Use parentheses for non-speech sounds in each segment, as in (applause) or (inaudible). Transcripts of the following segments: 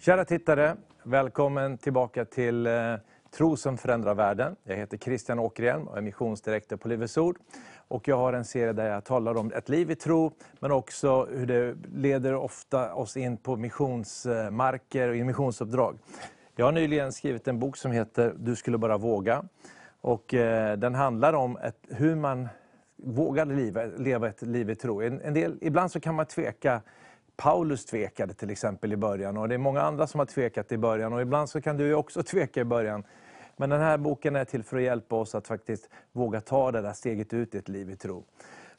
Kära tittare, välkommen tillbaka till eh, Tro som förändrar världen. Jag heter Christian Åkerhielm och är missionsdirektör på Livets Ord. Och jag har en serie där jag talar om ett liv i tro, men också hur det leder ofta oss in på missionsmarker och missionsuppdrag. Jag har nyligen skrivit en bok som heter Du skulle bara våga. Och eh, den handlar om ett, hur man vågar leva, leva ett liv i tro. En, en del, ibland så kan man tveka Paulus tvekade till exempel i början och det är många andra som har tvekat i början och ibland så kan du också (laughs) tveka i början. Men den här boken är till för att hjälpa oss att faktiskt våga ta det där steget ut i ett liv i tro.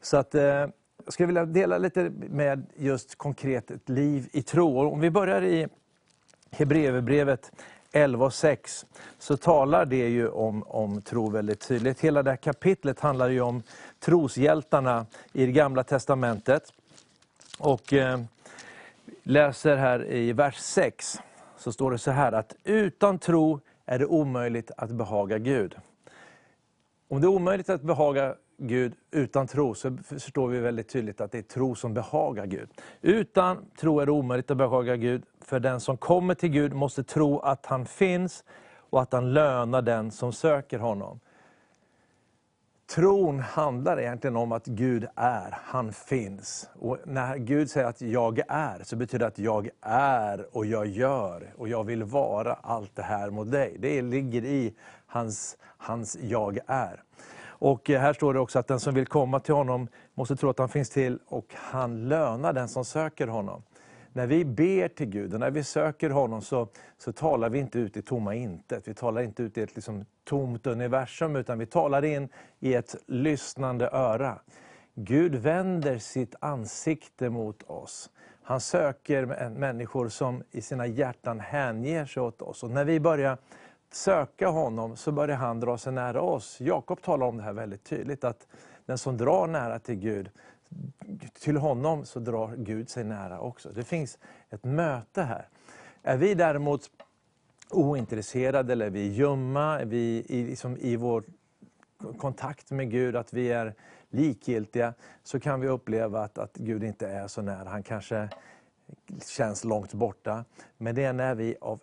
Så att, eh, jag skulle vilja dela lite med just konkret ett liv i tro. Och om vi börjar i Hebreerbrevet 11 och 6 så talar det ju om, om tro väldigt tydligt. Hela det här kapitlet handlar ju om troshjältarna i det gamla testamentet. Och eh, läser här i vers 6 så står det så här att utan tro är det omöjligt att behaga Gud. Om det är omöjligt att behaga Gud utan tro så förstår vi väldigt tydligt att det är tro som behagar Gud. Utan tro är det omöjligt att behaga Gud, för den som kommer till Gud måste tro att han finns och att han lönar den som söker honom. Tron handlar egentligen om att Gud är, han finns. Och när Gud säger att jag är, så betyder det att jag är och jag gör och jag vill vara allt det här mot dig. Det ligger i hans, hans jag är. Och här står det också att den som vill komma till honom måste tro att han finns till och han lönar den som söker honom. När vi ber till Gud och när vi söker honom så, så talar vi inte ut i tomma intet. Vi talar inte ut i ett liksom tomt universum utan vi talar in i ett lyssnande öra. Gud vänder sitt ansikte mot oss. Han söker människor som i sina hjärtan hänger sig åt oss. Och när vi börjar söka honom så börjar han dra sig nära oss. Jakob talar om det här väldigt tydligt, att den som drar nära till Gud, till honom så drar Gud sig nära också. Det finns ett möte här. Är vi däremot ointresserade eller är vi ljumma, är vi i, liksom i vår kontakt med Gud, att vi är likgiltiga, så kan vi uppleva att, att Gud inte är så nära. Han kanske känns långt borta. Men det är när vi av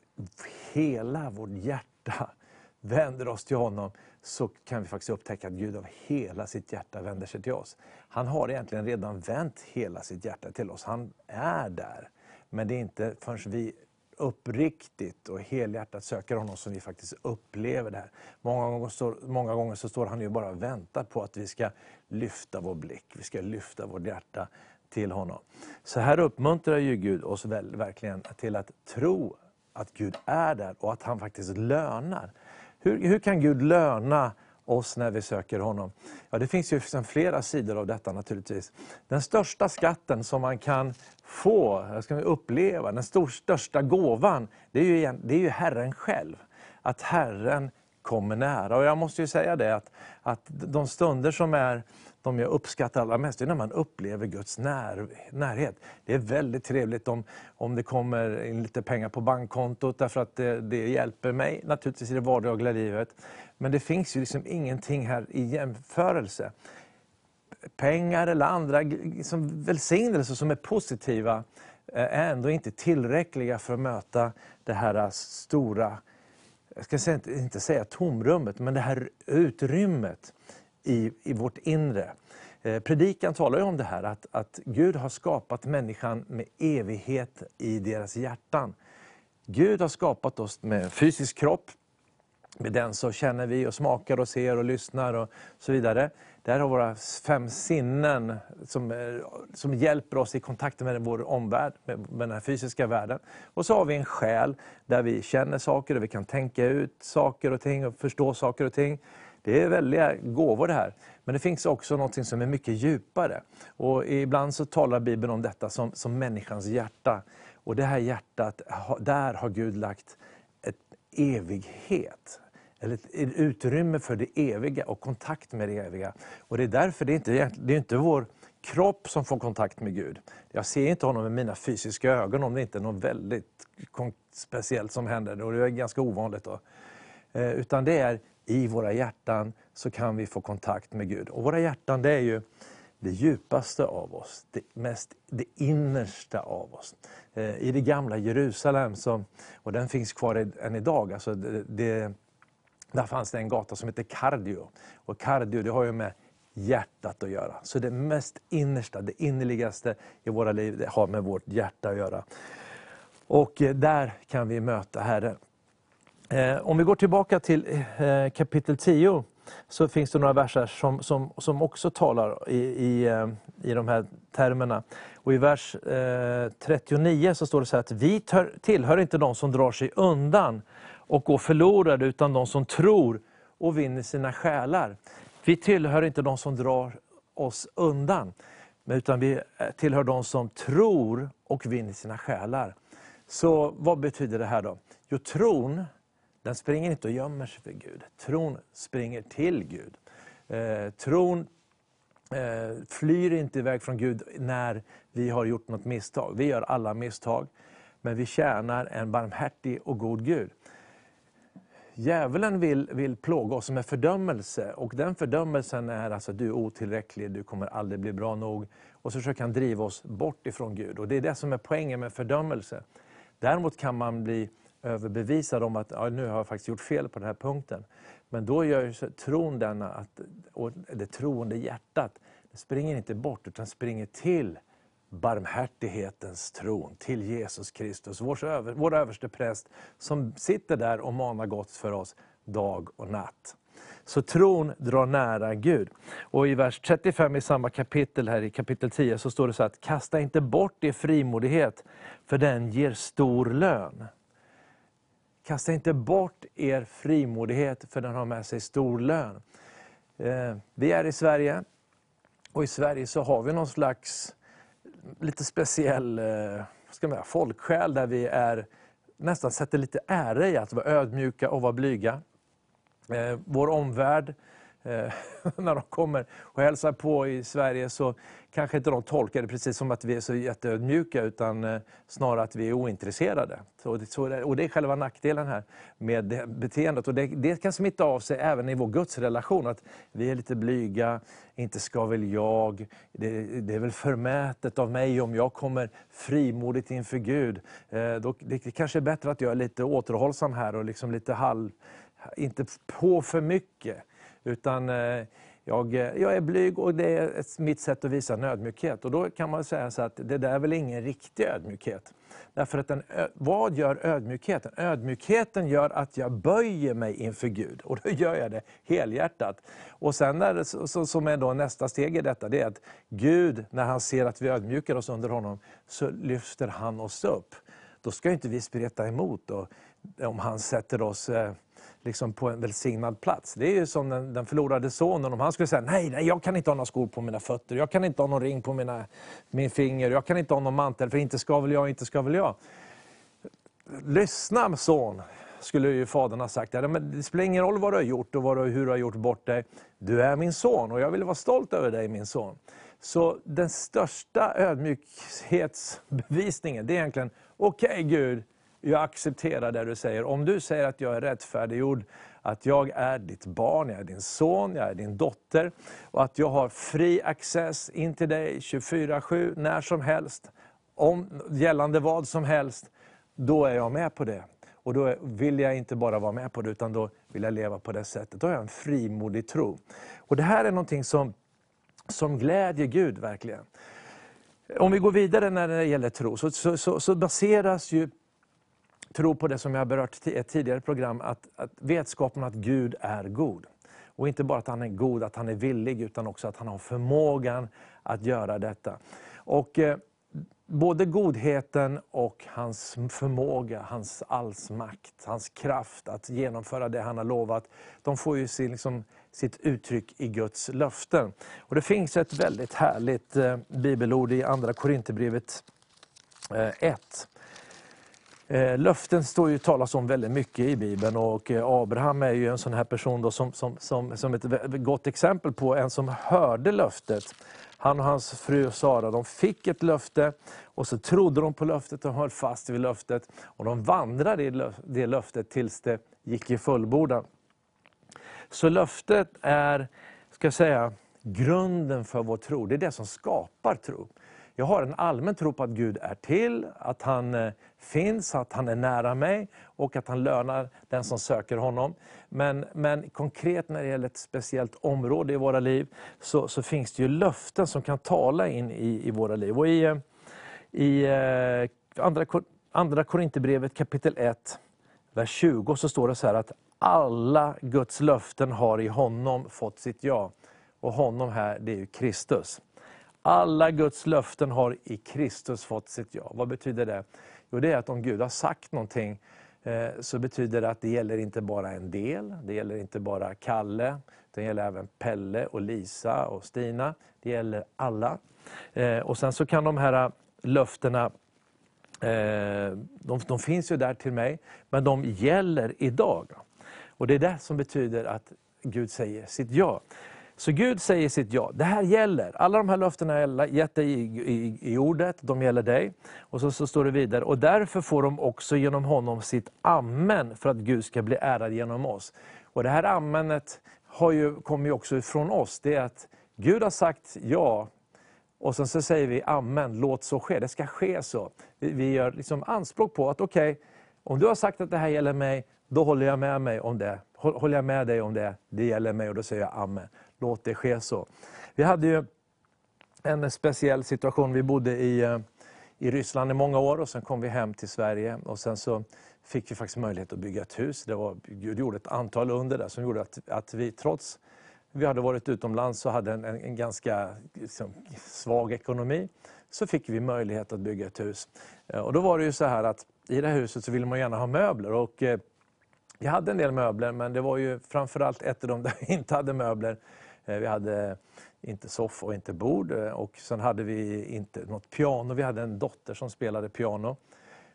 hela vårt hjärta (laughs) vänder oss till honom, så kan vi faktiskt upptäcka att Gud av hela sitt hjärta vänder sig till oss. Han har egentligen redan vänt hela sitt hjärta till oss. Han är där. Men det är inte förrän vi uppriktigt och helhjärtat söker honom som vi faktiskt upplever det här. Många gånger, står, många gånger så står han ju bara och väntar på att vi ska lyfta vår blick, vi ska lyfta vårt hjärta till honom. Så här uppmuntrar ju Gud oss väl, verkligen till att tro att Gud är där och att han faktiskt lönar. Hur, hur kan Gud löna oss när vi söker honom? Ja, det finns ju flera sidor av detta naturligtvis. Den största skatten som man kan få, ska man uppleva, den stor, största gåvan, det är, ju, det är ju Herren själv. Att Herren kommer nära. Och jag måste ju säga det att, att de stunder som är de jag uppskattar allra mest, är när man upplever Guds när, närhet. Det är väldigt trevligt om, om det kommer in lite pengar på bankkontot, därför att det, det hjälper mig naturligtvis i det vardagliga livet. Men det finns ju liksom ingenting här i jämförelse. Pengar eller andra liksom välsignelser som är positiva är ändå inte tillräckliga för att möta det här stora, jag ska inte säga tomrummet, men det här utrymmet i, i vårt inre. Eh, predikan talar ju om det här, att, att Gud har skapat människan med evighet i deras hjärtan. Gud har skapat oss med en fysisk kropp, med den så känner vi och smakar och ser och lyssnar och så vidare. Där har våra fem sinnen som, eh, som hjälper oss i kontakten med vår omvärld, med, med den här fysiska världen. Och så har vi en själ där vi känner saker och vi kan tänka ut saker och ting och förstå saker och ting. Det är väldiga gåvor det här. Men det finns också något som är mycket djupare. Och ibland så talar Bibeln om detta som, som människans hjärta. Och det här hjärtat, där har Gud lagt ett evighet. Eller ett utrymme för det eviga och kontakt med det eviga. Och det är därför det är inte, det är inte vår kropp som får kontakt med Gud. Jag ser inte honom med mina fysiska ögon om det inte är något väldigt speciellt som händer. Och det är ganska ovanligt. Då. Eh, utan det är i våra hjärtan så kan vi få kontakt med Gud. Och våra hjärtan det är ju det djupaste av oss, det, mest, det innersta av oss. Eh, I det gamla Jerusalem, som, och den finns kvar än idag, alltså det, det, där fanns det en gata som heter Cardio. Och Cardio det har ju med hjärtat att göra. Så det mest innersta, det innerligaste i våra liv, det har med vårt hjärta att göra. Och eh, där kan vi möta Herren. Eh, om vi går tillbaka till eh, kapitel 10 så finns det några verser som, som, som också talar i, i, i de här termerna. Och I vers 39 så står det så här att vi tillhör inte de som drar sig undan och går förlorade, utan de som tror och vinner sina själar. Vi tillhör inte de som drar oss undan, utan vi tillhör de som tror och vinner sina själar. Så vad betyder det här då? Jo, tron, den springer inte och gömmer sig för Gud. Tron springer till Gud. Eh, tron eh, flyr inte iväg från Gud när vi har gjort något misstag. Vi gör alla misstag, men vi tjänar en barmhärtig och god Gud. Djävulen vill, vill plåga oss med fördömelse och den fördömelsen är alltså du är otillräcklig, du kommer aldrig bli bra nog. Och så försöker han driva oss bort ifrån Gud. Och Det är det som är poängen med fördömelse. Däremot kan man bli överbevisad om att ja, nu har jag faktiskt gjort fel på den här punkten. Men då gör tron denna, att, och det troende hjärtat, det springer inte bort utan springer till barmhärtighetens tron, till Jesus Kristus, vår, över, vår överste präst som sitter där och manar gott för oss dag och natt. Så tron drar nära Gud. Och i vers 35 i samma kapitel, här i kapitel 10, så står det så att kasta inte bort er frimodighet, för den ger stor lön. Kasta inte bort er frimodighet, för den har med sig stor lön. Eh, vi är i Sverige, och i Sverige så har vi någon slags lite speciell eh, ska man säga, folksjäl, där vi är, nästan sätter lite ära i att vara ödmjuka och vara blyga. Eh, vår omvärld, eh, (laughs) när de kommer och hälsar på i Sverige så kanske inte de tolkar det precis som att vi är så jätteödmjuka utan eh, snarare att vi är ointresserade. Så det, så, och det är själva nackdelen här med det beteendet. Och det, det, kan smitta av sig även i vår gudsrelation. Att vi är lite blyga, inte ska väl jag, det, det är väl förmätet av mig om jag kommer frimodigt inför Gud. Eh, då, det, det kanske är bättre att jag är lite återhållsam här och liksom lite halv inte på för mycket. Utan eh, jag, eh, jag är blyg och det är mitt sätt att visa en ödmjukhet. Och då kan man säga så att det där är väl ingen riktig ödmjukhet. Därför att den, vad gör ödmjukheten? Ödmjukheten gör att jag böjer mig inför Gud. Och då gör jag det helhjärtat. Och sen är det, så, som är då nästa steg i detta, det är att Gud, när han ser att vi ödmjukar oss under honom, så lyfter han oss upp. Då ska inte vi spreta emot då, om han sätter oss eh, liksom på en välsignad plats. Det är ju som den, den förlorade sonen, om han skulle säga nej, nej, jag kan inte ha några skor på mina fötter, jag kan inte ha någon ring på mina, min finger, jag kan inte ha någon mantel, för inte ska väl jag, inte ska väl jag. Lyssna son, skulle ju fadern ha sagt. Ja, men det spelar ingen roll vad du har gjort och vad du, hur du har gjort bort dig. Du är min son och jag vill vara stolt över dig min son. Så den största ödmjukhetsbevisningen, det är egentligen, okej okay, Gud, jag accepterar det du säger. Om du säger att jag är rättfärdiggjord, att jag är ditt barn, jag är din son, jag är din dotter och att jag har fri access in till dig 24-7, när som helst, om, gällande vad som helst, då är jag med på det. Och då vill jag inte bara vara med på det, utan då vill jag leva på det sättet. Då har jag en frimodig tro. Och Det här är någonting som, som glädjer Gud verkligen. Om vi går vidare när det gäller tro, så, så, så, så baseras ju tro på det som jag har berört i ett tidigare program, att, att vetskapen att Gud är god. Och inte bara att han är god, att han är villig, utan också att han har förmågan att göra detta. Och eh, Både godheten och hans förmåga, hans allsmakt, hans kraft att genomföra det han har lovat, de får ju sin, liksom, sitt uttryck i Guds löften. Och Det finns ett väldigt härligt eh, bibelord i Andra Korinthierbrevet eh, 1 Eh, Eh, löften står ju talas om väldigt mycket i Bibeln och eh, Abraham är ju en sån här person då som, som, som, som ett gott exempel på en som hörde löftet. Han och hans fru Sara de fick ett löfte och så trodde de på löftet och höll fast vid löftet. Och de vandrade i det löftet tills det gick i fullbordan. Så löftet är, ska jag säga, grunden för vår tro. Det är det som skapar tro. Jag har en allmän tro på att Gud är till, att han eh, finns, att han är nära mig och att han lönar den som söker honom. Men, men konkret när det gäller ett speciellt område i våra liv så, så finns det ju löften som kan tala in i, i våra liv. Och I, eh, i eh, andra, andra Korinthierbrevet kapitel 1, vers 20 så står det så här att alla Guds löften har i honom fått sitt ja. Och honom här, det är ju Kristus. Alla Guds löften har i Kristus fått sitt ja. Vad betyder det? Jo, det är att om Gud har sagt någonting eh, så betyder det att det gäller inte bara en del, det gäller inte bara Kalle, det gäller även Pelle och Lisa och Stina. Det gäller alla. Eh, och sen så kan de här eh, löftena, de, de finns ju där till mig, men de gäller idag. Och det är det som betyder att Gud säger sitt ja. Så Gud säger sitt ja. Det här gäller. Alla de här löftena jag gett dig i, i, i, ordet, de gäller dig. Och så, så står det vidare, och därför får de också genom honom sitt amen, för att Gud ska bli ärad genom oss. Och Det här amenet har ju, kommer ju också från oss. Det är att Gud har sagt ja, och sen så säger vi amen, låt så ske. Det ska ske så. Vi, vi gör liksom anspråk på att okej, okay, om du har sagt att det här gäller mig, då håller jag med mig om det. Håller jag med dig om det, det gäller mig och då säger jag amen låt det ske så. Vi hade ju en speciell situation. Vi bodde i, eh, i Ryssland i många år och sen kom vi hem till Sverige. Och sen så fick vi faktiskt möjlighet att bygga ett hus. Det var, Gud gjorde ett antal under där som gjorde att, att vi trots vi hade varit utomlands och hade en, en, en ganska liksom, svag ekonomi, så fick vi möjlighet att bygga ett hus. Eh, och då var det ju så här att i det här huset så ville man gärna ha möbler. Och, eh, vi hade en del möbler, men det var ju framförallt ett av dem där vi inte hade möbler. Eh, vi hade inte soffa och inte bord eh, och sen hade vi inte något piano. Vi hade en dotter som spelade piano.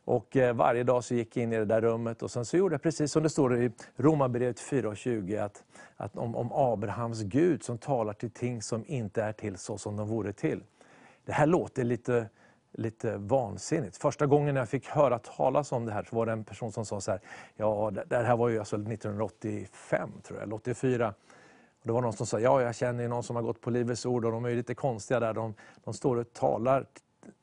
Och eh, varje dag så gick jag in i det där rummet och sen så gjorde jag precis som det står i Romarbrevet 4.20 att, att om, om Abrahams Gud som talar till ting som inte är till så som de vore till. Det här låter lite, lite vansinnigt. Första gången jag fick höra talas om det här så var det en person som sa så här, ja det, det här var ju alltså 1985 tror jag, eller 84. Och det var någon som sa, ja jag känner någon som har gått på Livets Ord och de är lite konstiga där. De, de står och talar,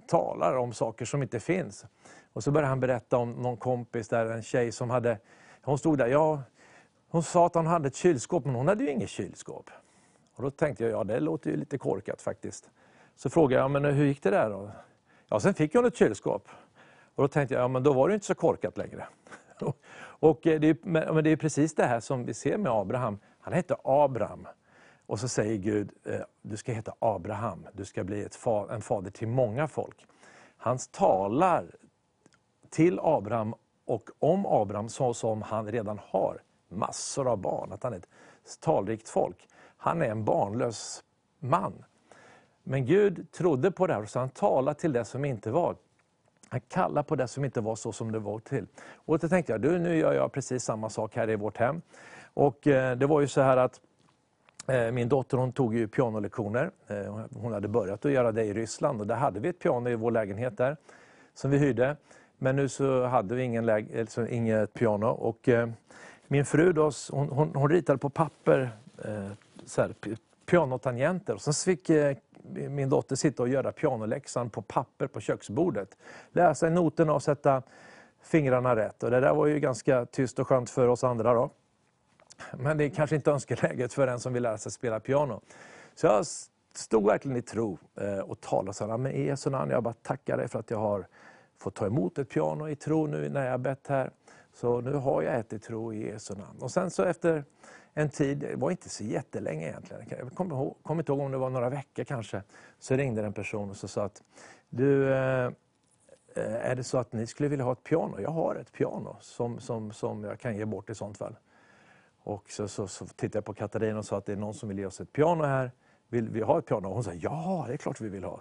talar om saker som inte finns. Och så började han berätta om någon kompis, där en tjej som hade, hon stod där, ja, hon sa att hon hade ett kylskåp men hon hade ju inget kylskåp. Och då tänkte jag, ja det låter ju lite korkat faktiskt. Så frågade jag, men hur gick det där då? Ja, sen fick hon ett kylskåp. Och då tänkte jag, ja men då var det inte så korkat längre. (laughs) och det är, men det är precis det här som vi ser med Abraham. Han hette Abraham. Och så säger Gud, eh, du ska heta Abraham, du ska bli ett, en fader till många folk. Han talar till Abraham och om Abraham så som han redan har massor av barn, att han är ett talrikt folk. Han är en barnlös man. Men Gud trodde på det här, så han talade till det som inte var. Han kallade på det som inte var så som det var till. Och då tänkte jag, du, nu gör jag precis samma sak här i vårt hem. Och eh, det var ju så här att eh, min dotter hon tog ju pianolektioner. Eh, hon hade börjat att göra det i Ryssland och där hade vi ett piano i vår lägenhet där som vi hyrde. Men nu så hade vi ingen läge, alltså inget piano. Och, eh, min fru då, hon, hon, hon ritade på papper eh, så här, pianotangenter. Och sen fick eh, min dotter sitta och göra pianoläxan på papper på köksbordet. Läsa noterna och sätta fingrarna rätt. Och det där var ju ganska tyst och skönt för oss andra. Då. Men det är kanske inte önskeläget för en som vill lära sig spela piano. Så jag stod verkligen i tro eh, och talade så här, men Jesu namn, jag bara tackar dig för att jag har fått ta emot ett piano i tro nu när jag har bett här. Så nu har jag ett i tro i Jesu namn. Och sen så efter en tid, det var inte så jättelänge egentligen, jag kommer, ihåg, kommer inte ihåg om det var några veckor kanske, så ringde en person och så sa att du, eh, eh, är det så att ni skulle vilja ha ett piano? Jag har ett piano som, som, som jag kan ge bort i sånt fall. Och så, så, så tittade jag på Katarina och sa att det är någon som vill ge oss ett piano här. Vill vi ha ett piano? Och hon sa ja, det är klart vi vill ha.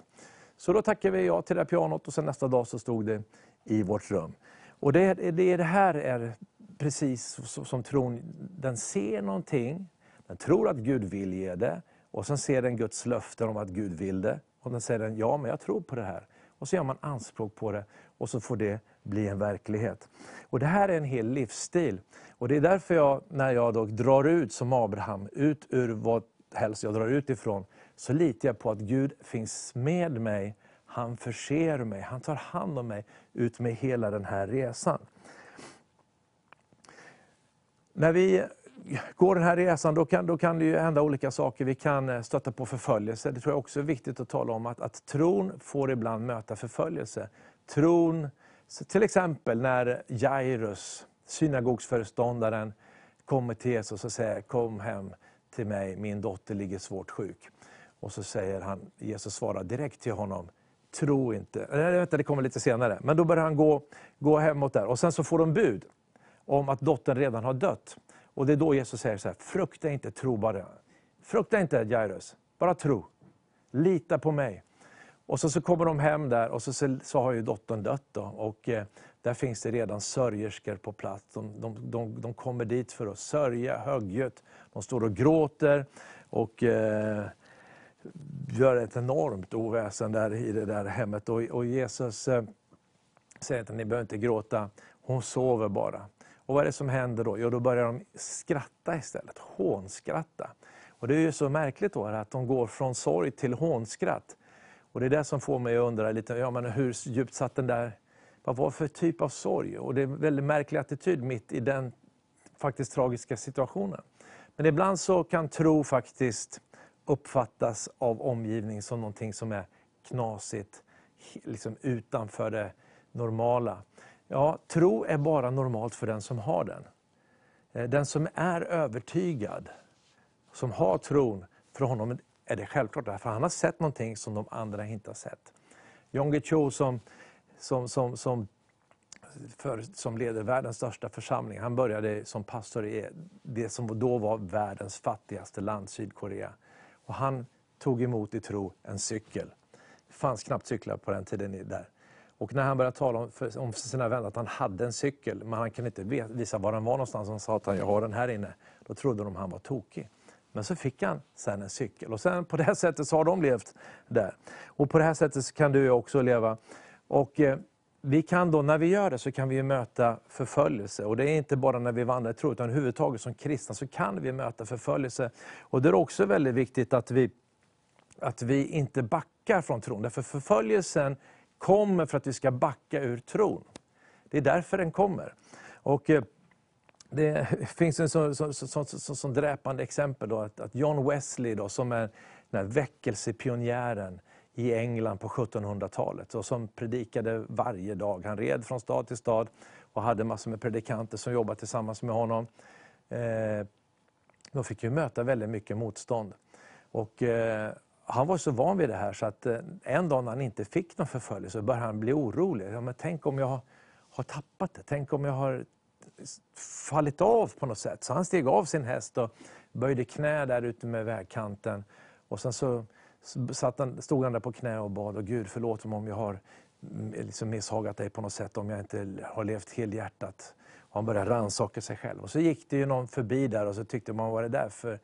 Så då tackade vi ja till det här pianot och sen nästa dag så stod det i vårt rum. Och det, det, det här är precis som tron, den ser någonting, den tror att Gud vill ge det och sen ser den Guds löften om att Gud vill det. Och den säger den, ja men jag tror på det här. Och så gör man anspråk på det och så får det bli en verklighet. Och Det här är en hel livsstil. Och Det är därför jag, när jag då drar ut som Abraham, ut ur vad helst jag drar ut ifrån, så litar jag på att Gud finns med mig. Han förser mig, han tar hand om mig ut med hela den här resan. När vi går den här resan då kan, då kan det ju hända olika saker. Vi kan eh, stöta på förföljelse. Det tror jag också är viktigt att tala om. Att, att tron får ibland möta förföljelse. Tron, till exempel när Jairus, synagogsföreståndaren, kommer till Jesus och säger kom hem till mig, min dotter ligger svårt sjuk. Och så säger han, Jesus svarar direkt till honom, tro inte. Nej, vänta, det kommer lite senare. Men då börjar han gå, gå hemåt där. Och sen så får de bud om att dottern redan har dött. Och det är då Jesus säger så här, frukta inte, tro bara. Frukta inte Jairus, bara tro. Lita på mig. Och så, så kommer de hem där och så, så, så har ju dottern dött. Då, och eh, där finns det redan sörjerskor på plats. De, de, de, de kommer dit för att sörja högljutt. De står och gråter och eh, gör ett enormt oväsen där i det där hemmet. Och, och Jesus eh, säger att ni behöver inte gråta, hon sover bara. Och vad är det som händer då? Jo, då börjar de skratta istället, hånskratta. Och det är ju så märkligt då att de går från sorg till hånskratt. Och det är det som får mig att undra lite, ja, men hur djupt satt den där, vad var det för typ av sorg? Och det är en väldigt märklig attityd mitt i den faktiskt tragiska situationen. Men ibland så kan tro faktiskt uppfattas av omgivningen som någonting som är knasigt, liksom utanför det normala. Ja, tro är bara normalt för den som har den. Eh, den som är övertygad, som har tron, för honom är det självklart, för han har sett någonting som de andra inte har sett. Yonggi Cho som, som, som, som, för, som leder världens största församling, han började som pastor i det som då var världens fattigaste land, Sydkorea. Och han tog emot i tro en cykel. Det fanns knappt cyklar på den tiden där. Och när han började tala om för, om sina vänner att han hade en cykel, men han kunde inte visa var den var någonstans, han sa att han, jag har den här inne. Då trodde de han var tokig. Men så fick han sen en cykel och sen på det här sättet så har de levt där. Och på det här sättet kan du också leva. Och eh, vi kan då, när vi gör det så kan vi möta förföljelse. Och det är inte bara när vi vandrar i tro, utan överhuvudtaget som kristna så kan vi möta förföljelse. Och det är också väldigt viktigt att vi, att vi inte backar från tron. Därför förföljelsen kommer för att vi ska backa ur tron. Det är därför den kommer. Och eh, det (laughs) finns en sån så, så, så, så, dräpande exempel, då, att, att John Wesley, då, som är den här väckelsepionjären i England på 1700-talet, och som predikade varje dag. Han red från stad till stad och hade massor med predikanter som jobbade tillsammans med honom. Eh, de fick ju möta väldigt mycket motstånd. Och, eh, han var så van vid det här så att eh, en dag när han inte fick någon förföljelse började han bli orolig. Ja, men tänk om jag har tappat det? Tänk om jag har fallit av på något sätt? Så han steg av sin häst och böjde knä där ute med vägkanten. Och sen så satt han, stod han där på knä och bad och Gud förlåt mig om jag har mm, liksom misshagat dig på något sätt, om jag inte har levt helhjärtat. Och han började rannsaka sig själv. Och så gick det ju någon förbi där och så tyckte man, vad är det där för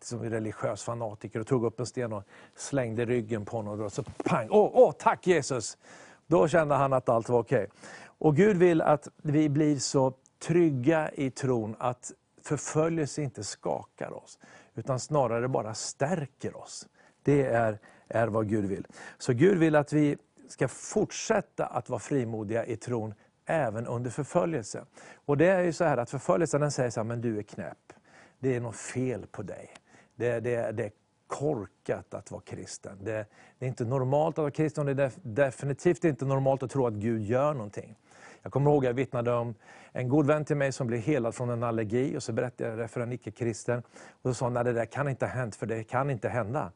som religiös fanatiker och tog upp en sten och slängde ryggen på honom. Och så pang! Åh, åh, tack Jesus! Då kände han att allt var okej. Okay. Och Gud vill att vi blir så trygga i tron att förföljelse inte skakar oss, utan snarare bara stärker oss. Det är, är vad Gud vill. Så Gud vill att vi ska fortsätta att vara frimodiga i tron, även under förföljelse. Och det är ju så här att förföljelsen den säger så här, men du är knäpp det är något fel på dig. Det, det, det är korkat att vara kristen. Det, det, är inte normalt att vara kristen och det är definitivt inte normalt att tro att Gud gör någonting. Jag kommer ihåg att jag vittnade om en god vän till mig som blev helad från en allergi och så berättade jag det för en icke-kristen. Och så sa han, nej det där kan inte ha hänt för det kan inte hända.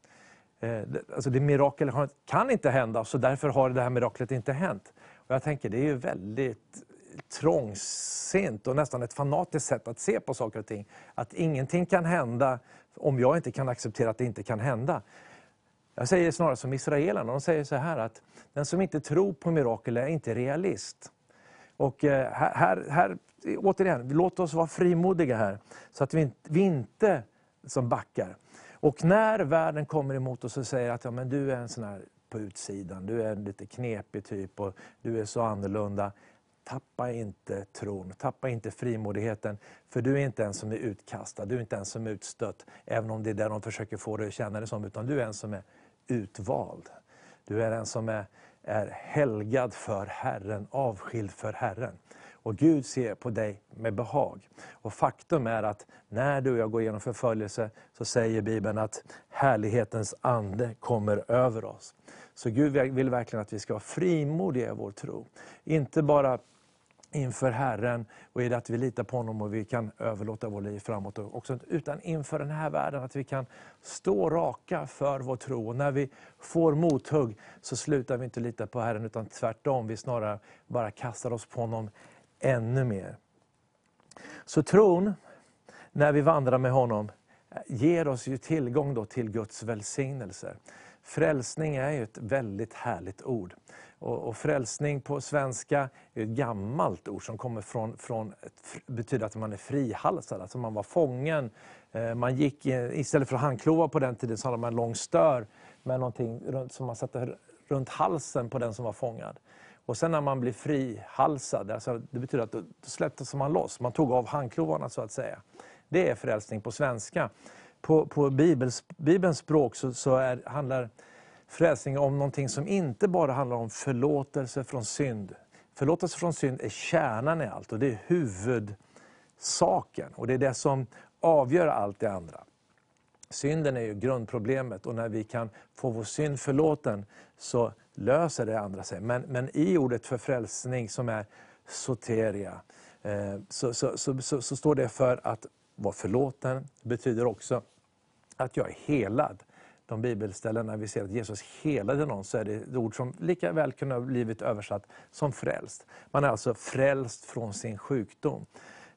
Eh, alltså det mirakel kan inte hända så därför har det här miraklet inte hänt. Och jag tänker det är ju väldigt trångsynt och nästan ett fanatiskt sätt att se på saker och ting. Att ingenting kan hända om jag inte kan acceptera att det inte kan hända. Jag säger snarare som israelerna, de säger så här att den som inte tror på mirakel är inte realist. Och eh, här, här, här återigen, låt oss vara frimodiga här, så att vi, vi inte som backar. Och när världen kommer emot oss och säger att ja, men du är en sån här på utsidan, du är en lite knepig typ och du är så annorlunda tappa inte tron, tappa inte frimodigheten. För du är inte en som är utkastad, du är inte en som är utstött, även om det är det de försöker få dig att känna det som, utan du är en som är utvald. Du är en som är, är helgad för Herren, avskild för Herren. Och Gud ser på dig med behag. Och faktum är att när du och jag går igenom förföljelse, så säger Bibeln att härlighetens ande kommer över oss. Så Gud vill verkligen att vi ska vara frimodiga i vår tro. Inte bara inför Herren och i det att vi litar på honom och vi kan överlåta vårt liv framåt. Också, utan inför den här världen, att vi kan stå raka för vår tro. Och när vi får mothugg så slutar vi inte lita på Herren utan tvärtom, vi snarare bara kastar oss på honom ännu mer. Så tron, när vi vandrar med honom, ger oss ju tillgång då till Guds välsignelser. Frälsning är ju ett väldigt härligt ord. Och, och frälsning på svenska är ett gammalt ord som kommer från, från betyder att man är frihalsad, alltså man var fången. Eh, man gick, eh, istället för handklovar på den tiden så hade man en lång stör med någonting som man satte runt halsen på den som var fångad. Och sen när man blir frihalsad, alltså det betyder att då släpptes man loss. Man tog av handklovarna så att säga. Det är frälsning på svenska. På, på Bibels, Bibelns språk så, så är, handlar frälsning om någonting som inte bara handlar om förlåtelse från synd. Förlåtelse från synd är kärnan i allt och det är huvudsaken. Och det är det som avgör allt det andra. Synden är ju grundproblemet och när vi kan få vår synd förlåten så löser det andra sig. Men, men i ordet för frälsning som är soteria, eh, så, så, så, så, står det för att vara förlåten. Betyder också att jag är helad. De bibelställen när vi ser att Jesus helade någon så är det ett ord som lika väl kunde ha blivit översatt som frälst. Man är alltså frälst från sin sjukdom.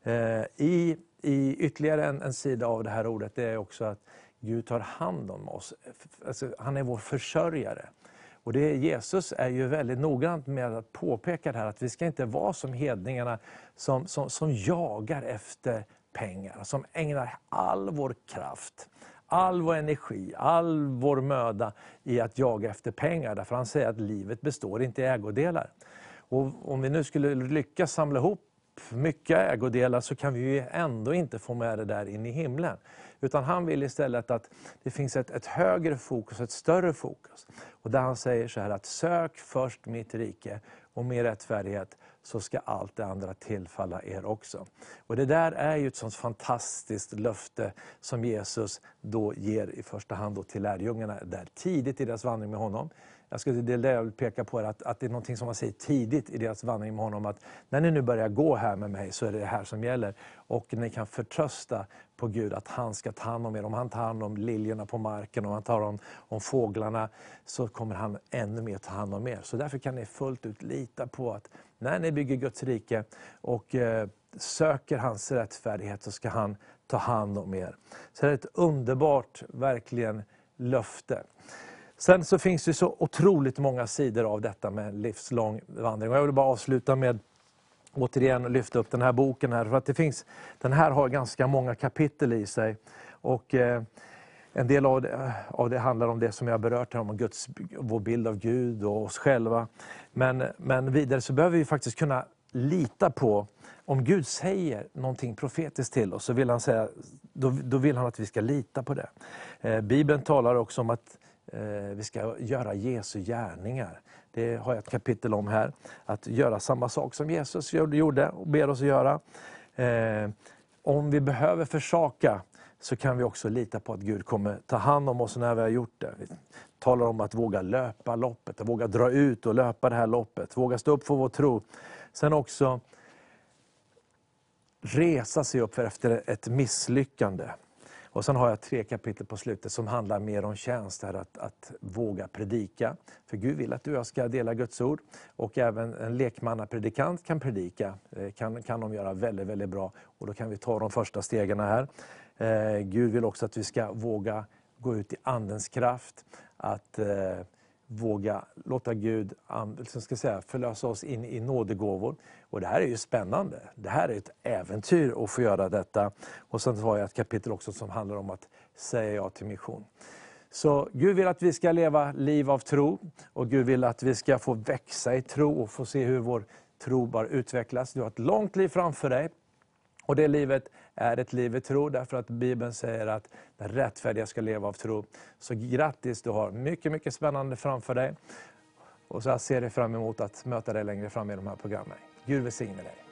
Eh, I, i ytterligare en, en sida av det här ordet det är också att Gud tar hand om oss. Alltså, han är vår försörjare. Och det, Jesus är ju väldigt noggrant med att påpeka det här att vi ska inte vara som hedningarna som, som, som jagar efter pengar, som ägnar all vår kraft, all vår energi, all vår möda i att jaga efter pengar. Därför han säger att livet består inte i ägodelar. Och om vi nu skulle lyckas samla ihop mycket ägodelar så kan vi ju ändå inte få med det där in i himlen. Utan han vill istället att det finns ett, ett högre fokus, ett större fokus. Och där han säger så här att sök först mitt rike och min rättfärdighet så ska allt det andra tillfalla er också. Och Det där är ju ett sånt fantastiskt löfte som Jesus då ger i första hand då till lärjungarna, där tidigt i deras vandring med honom. Jag skulle, det är det jag vill peka på, att, att det är något som man säger tidigt i deras vandring med honom. Att när ni nu börjar gå här med mig så är det det här som gäller. Och ni kan förtrösta på Gud att han ska ta hand om er. Om han tar hand om liljorna på marken, om han tar hand om fåglarna, så kommer han ännu mer ta hand om er. Så därför kan ni fullt ut lita på att när ni bygger Guds rike och eh, söker hans rättfärdighet så ska han ta hand om er. Så det är ett underbart, verkligen, löfte. Sen så finns det så otroligt många sidor av detta med livslång vandring. Och jag vill bara avsluta med återigen lyfta upp den här boken. här. För att det finns, Den här har ganska många kapitel i sig. Och eh, En del av det, av det, handlar om det som jag berört, här, om Guds, vår bild av Gud och oss själva. Men, men vidare så behöver vi faktiskt kunna lita på, om Gud säger någonting profetiskt till oss, så vill han säga, då, då vill han att vi ska lita på det. Eh, Bibeln talar också om att Eh, vi ska göra Jesu gärningar. Det har jag ett kapitel om här. Att göra samma sak som Jesus gjorde och ber oss att göra. Eh, om vi behöver försaka så kan vi också lita på att Gud kommer ta hand om oss när vi har gjort det. Vi talar om att våga löpa loppet, att våga dra ut och löpa det här loppet. Våga stå upp för vår tro. Sen också resa sig upp efter ett misslyckande. Och sen har jag tre kapitel på slutet som handlar mer om tjänst, här att, att våga predika. För Gud vill att du och jag ska dela Guds ord. Och även en lekmannapredikant kan predika, eh, kan, kan de göra väldigt, väldigt bra. Och då kan vi ta de första stegen här. Eh, Gud vill också att vi ska våga gå ut i Andens kraft. Att eh, våga låta Gud liksom ska säga, förlösa oss in i nådegåvor. Och det här är ju spännande. Det här är ett äventyr att få göra detta. Och sen har jag ett kapitel också som handlar om att säga ja till mission. Så Gud vill att vi ska leva liv av tro och Gud vill att vi ska få växa i tro och få se hur vår tro bara utvecklas. Du har ett långt liv framför dig. Och det livet är ett liv i tro, därför att Bibeln säger att den rättfärdiga ska leva av tro. Så grattis, du har mycket, mycket spännande framför dig. Och så jag ser jag fram emot att möta dig längre fram i de här programmen. Gud välsigne dig.